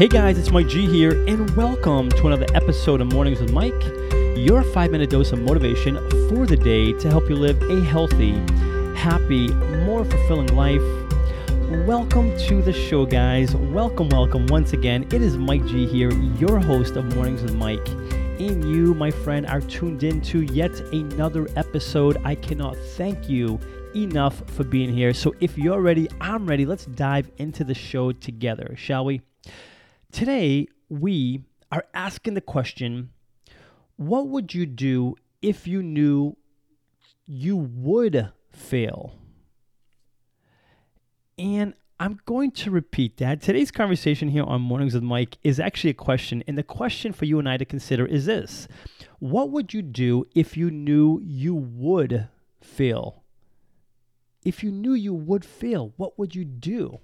Hey guys, it's Mike G here, and welcome to another episode of Mornings with Mike, your five minute dose of motivation for the day to help you live a healthy, happy, more fulfilling life. Welcome to the show, guys. Welcome, welcome once again. It is Mike G here, your host of Mornings with Mike. And you, my friend, are tuned in to yet another episode. I cannot thank you enough for being here. So if you're ready, I'm ready. Let's dive into the show together, shall we? Today, we are asking the question what would you do if you knew you would fail? And I'm going to repeat that. Today's conversation here on Mornings with Mike is actually a question. And the question for you and I to consider is this What would you do if you knew you would fail? If you knew you would fail, what would you do?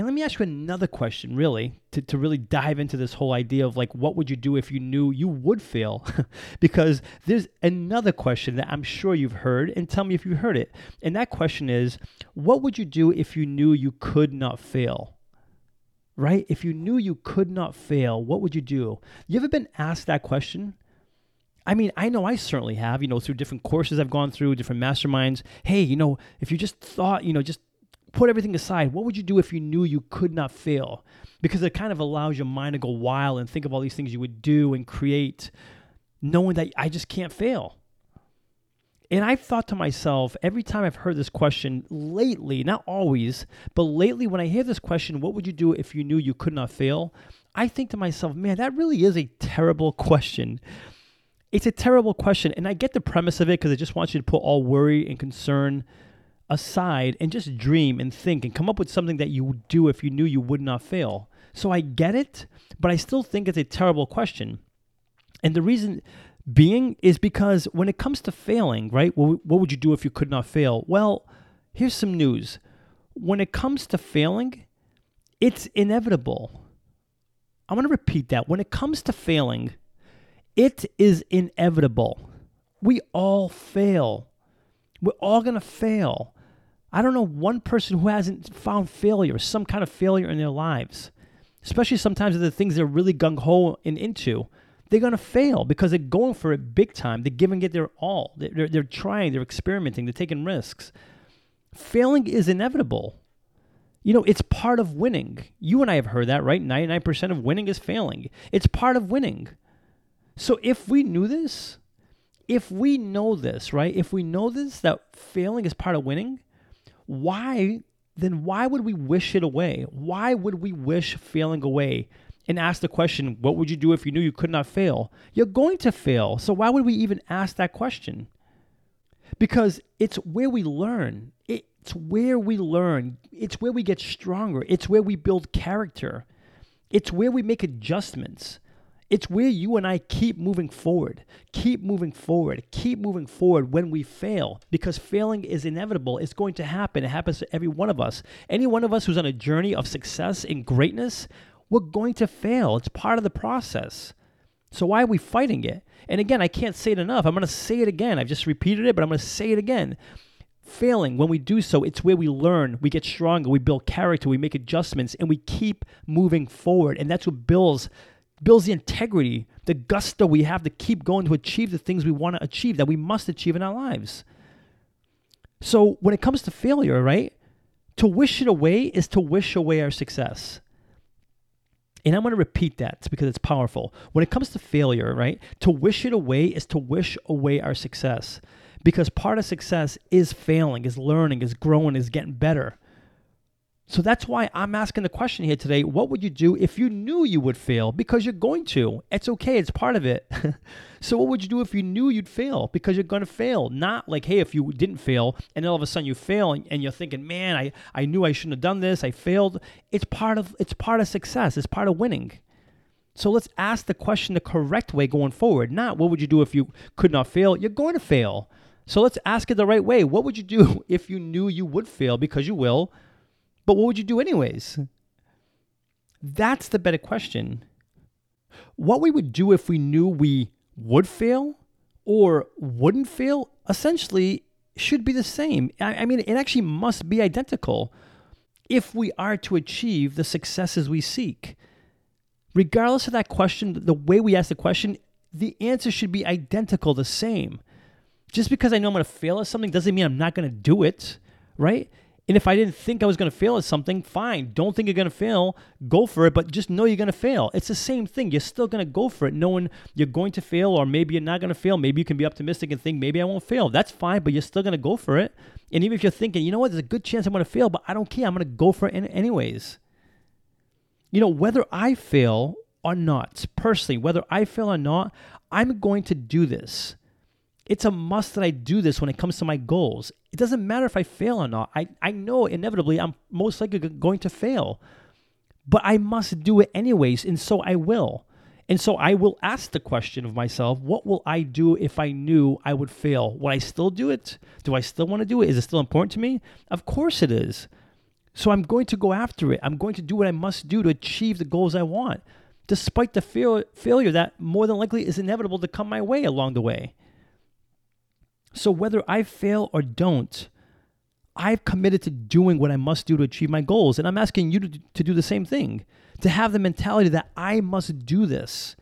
And let me ask you another question, really, to, to really dive into this whole idea of like, what would you do if you knew you would fail? because there's another question that I'm sure you've heard, and tell me if you heard it. And that question is, what would you do if you knew you could not fail? Right? If you knew you could not fail, what would you do? You ever been asked that question? I mean, I know I certainly have, you know, through different courses I've gone through, different masterminds. Hey, you know, if you just thought, you know, just put everything aside, what would you do if you knew you could not fail? Because it kind of allows your mind to go wild and think of all these things you would do and create, knowing that I just can't fail. And I've thought to myself every time I've heard this question lately, not always, but lately when I hear this question, what would you do if you knew you could not fail? I think to myself, man, that really is a terrible question. It's a terrible question. And I get the premise of it because it just wants you to put all worry and concern aside and just dream and think and come up with something that you would do if you knew you would not fail. So I get it, but I still think it's a terrible question. And the reason being is because when it comes to failing, right? What, would you do if you could not fail? Well, here's some news. When it comes to failing, it's inevitable. I'm going to repeat that. When it comes to failing, it is inevitable. We all fail. We're all going to fail. I don't know one person who hasn't found failure, some kind of failure in their lives, especially sometimes the things they're really gung ho and into. They're going to fail because they're going for it big time. They're giving it their all. They're, they're trying, they're experimenting, they're taking risks. Failing is inevitable. You know, it's part of winning. You and I have heard that, right? 99% of winning is failing. It's part of winning. So if we knew this, if we know this, right? If we know this, that failing is part of winning, why then why would we wish it away? Why would we wish failing away and ask the question, what would you do if you knew you could not fail? You're going to fail. So why would we even ask that question? Because it's where we learn. It's where we learn. It's where we get stronger. It's where we build character. It's where we make adjustments. It's where you and I keep moving forward, keep moving forward, keep moving forward when we fail, because failing is inevitable. It's going to happen. It happens to every one of us. Any one of us who's on a journey of success and greatness, we're going to fail. It's part of the process. So why are we fighting it? And again, I can't say it enough. I'm going to say it again. I've just repeated it, but I'm going to say it again. Failing, when we do so, it's where we learn, we get stronger, we build character, we make adjustments, and we keep moving forward. And that's what builds builds the integrity, the gusto we have to keep going to achieve the things we want to achieve, that we must achieve in our lives. So when it comes to failure, right, to wish it away is to wish away our success. And I'm going to repeat that because it's powerful. When it comes to failure, right, to wish it away is to wish away our success. Because part of success is failing, is learning, is growing, is getting better. So that's why I'm asking the question here today what would you do if you knew you would fail? Because you're going to. It's okay, it's part of it. so, what would you do if you knew you'd fail? Because you're going to fail. Not like, hey, if you didn't fail and all of a sudden you fail and, and you're thinking, man, I, I knew I shouldn't have done this, I failed. It's part of it's part of success, it's part of winning. So let's ask the question the correct way going forward. Not what would you do if you could not fail? You're going to fail. So let's ask it the right way. What would you do if you knew you would fail? Because you will but what would you do anyways? That's the better question. What we would do if we knew we would fail or wouldn't fail essentially should be the same. I, mean, it actually must be identical. if we are to achieve the successes we seek. Regardless of that question, the way we ask the question, the answer should be identical, the same. Just because I know I'm going to fail at something doesn't mean I'm not going to do it, right? And if I didn't think I was going to fail at something, fine. Don't think you're going to fail. Go for it, but just know you're going to fail. It's the same thing. You're still going to go for it, knowing you're going to fail, or maybe you're not going to fail. Maybe you can be optimistic and think, maybe I won't fail. That's fine, but you're still going to go for it. And even if you're thinking, you know what, there's a good chance I'm going to fail, but I don't care. I'm going to go for it anyways. You know, whether I fail or not, personally, whether I fail or not, I'm going to do this. It's a must that I do this when it comes to my goals. It doesn't matter if I fail or not. I, I know inevitably I'm most likely going to fail, but I must do it anyways, and so I will. And so I will ask the question of myself, what will I do if I knew I would fail? Would I still do it? Do I still want to do it? Is it still important to me? Of course it is. So I'm going to go after it. I'm going to do what I must do to achieve the goals I want, despite the fail- failure that more than likely is inevitable to come my way along the way. So whether I fail or don't, I've committed to doing what I must do to achieve my goals. And I'm asking you to, to do the same thing, to have the mentality that I must do this.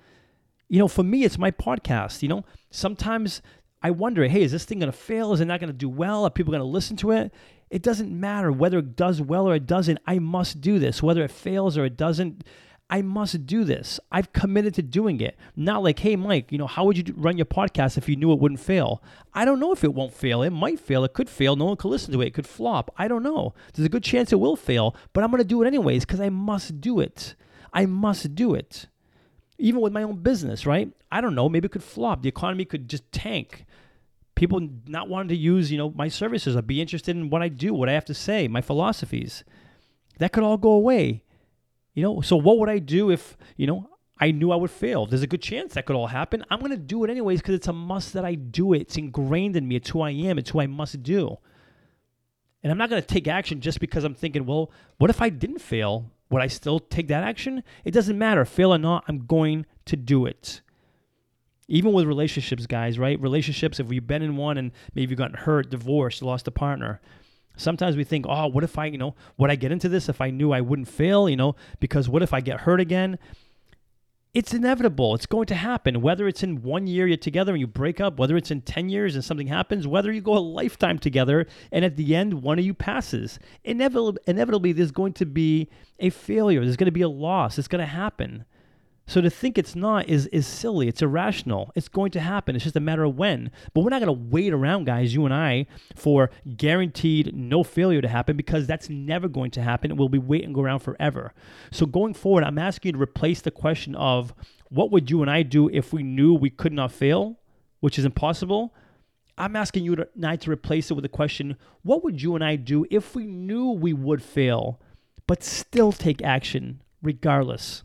You know, for me, it's my podcast. You know, sometimes I wonder, hey, is this thing going to fail? Is it not going to do well? Are people going to listen to it? It doesn't matter whether it does well or it doesn't. I must do this. Whether it fails or it doesn't, I must do this. I've committed to doing it. Not like, hey, Mike, you know, how would you run your podcast if you knew it wouldn't fail? I don't know if it won't fail. It might fail. It could fail. No one could listen to it. It could flop. I don't know. There's a good chance it will fail, but I'm going to do it anyways because I must do it. I must do it. Even with my own business, right? I don't know. Maybe it could flop. The economy could just tank. People not wanting to use, you know, my services or be interested in what I do, what I have to say, my philosophies. That could all go away you know, so what would I do if, you know, I knew I would fail? There's a good chance that could all happen. I'm going to do it anyways because it's a must that I do it. It's ingrained in me. It's who I am. It's who I must do. And I'm not going to take action just because I'm thinking, well, what if I didn't fail? Would I still take that action? It doesn't matter. Fail or not, I'm going to do it. Even with relationships, guys, right? Relationships, if you've been in one and maybe you've gotten hurt, divorced, lost a partner, Sometimes we think, oh, what if I, you know, would I get into this if I knew I wouldn't fail, you know, because what if I get hurt again? It's inevitable. It's going to happen. Whether it's in one year you're together and you break up, whether it's in 10 years and something happens, whether you go a lifetime together and at the end one of you passes. Inevitably, inevitably there's going to be a failure. There's going to be a loss. It's going to happen. So to think it's not is is silly. It's irrational. It's going to happen. It's just a matter of when. But we're not going to wait around, guys, you and I, for guaranteed no failure to happen because that's never going to happen. We'll be waiting around forever. So going forward, I'm asking you to replace the question of what would you and I do if we knew we could not fail, which is impossible. I'm asking you I to replace it with the question, what would you and I do if we knew we would fail, but still take action regardless?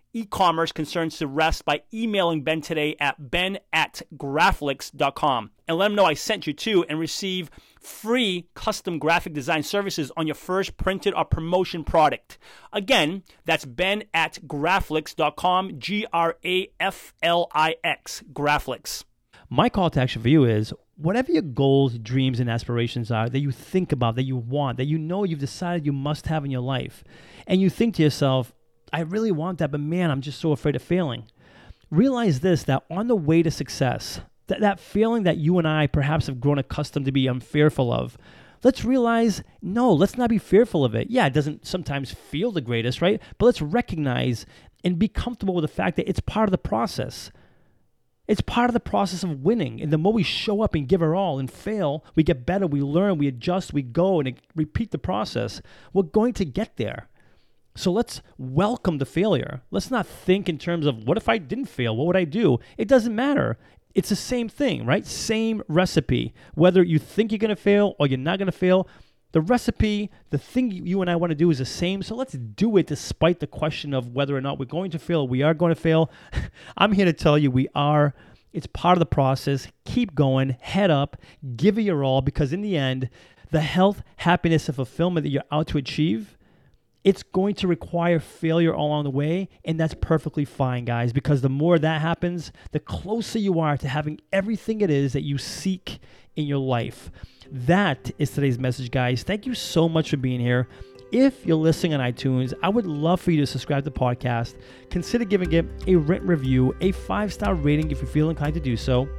e-commerce concerns to rest by emailing Ben today at ben at graflix.com and let him know I sent you to and receive free custom graphic design services on your first printed or promotion product. Again, that's ben at graflix.com, G-R-A-F-L-I-X, Graflix. My call to action for you is whatever your goals, dreams, and aspirations are that you think about, that you want, that you know you've decided you must have in your life, and you think to yourself, I really want that, but man, I'm just so afraid of failing. Realize this that on the way to success, that, that feeling that you and I perhaps have grown accustomed to be fearful of, let's realize no, let's not be fearful of it. Yeah, it doesn't sometimes feel the greatest, right? But let's recognize and be comfortable with the fact that it's part of the process. It's part of the process of winning. And the more we show up and give our all and fail, we get better, we learn, we adjust, we go and repeat the process. We're going to get there. So let's welcome the failure. Let's not think in terms of what if I didn't fail? What would I do? It doesn't matter. It's the same thing, right? Same recipe. Whether you think you're going to fail or you're not going to fail, the recipe, the thing you and I want to do is the same. So let's do it despite the question of whether or not we're going to fail. We are going to fail. I'm here to tell you we are. It's part of the process. Keep going, head up, give it your all because in the end, the health, happiness, and fulfillment that you're out to achieve, it's going to require failure along the way. And that's perfectly fine, guys, because the more that happens, the closer you are to having everything it is that you seek in your life. That is today's message, guys. Thank you so much for being here. If you're listening on iTunes, I would love for you to subscribe to the podcast. Consider giving it a written review, a five star rating if you feel inclined to do so.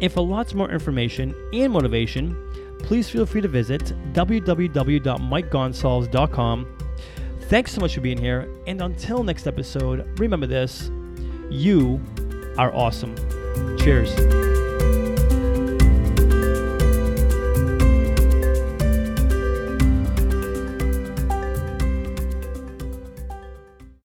And for lots more information and motivation, please feel free to visit www.mikegonsalves.com. Thanks so much for being here. And until next episode, remember this you are awesome. Cheers.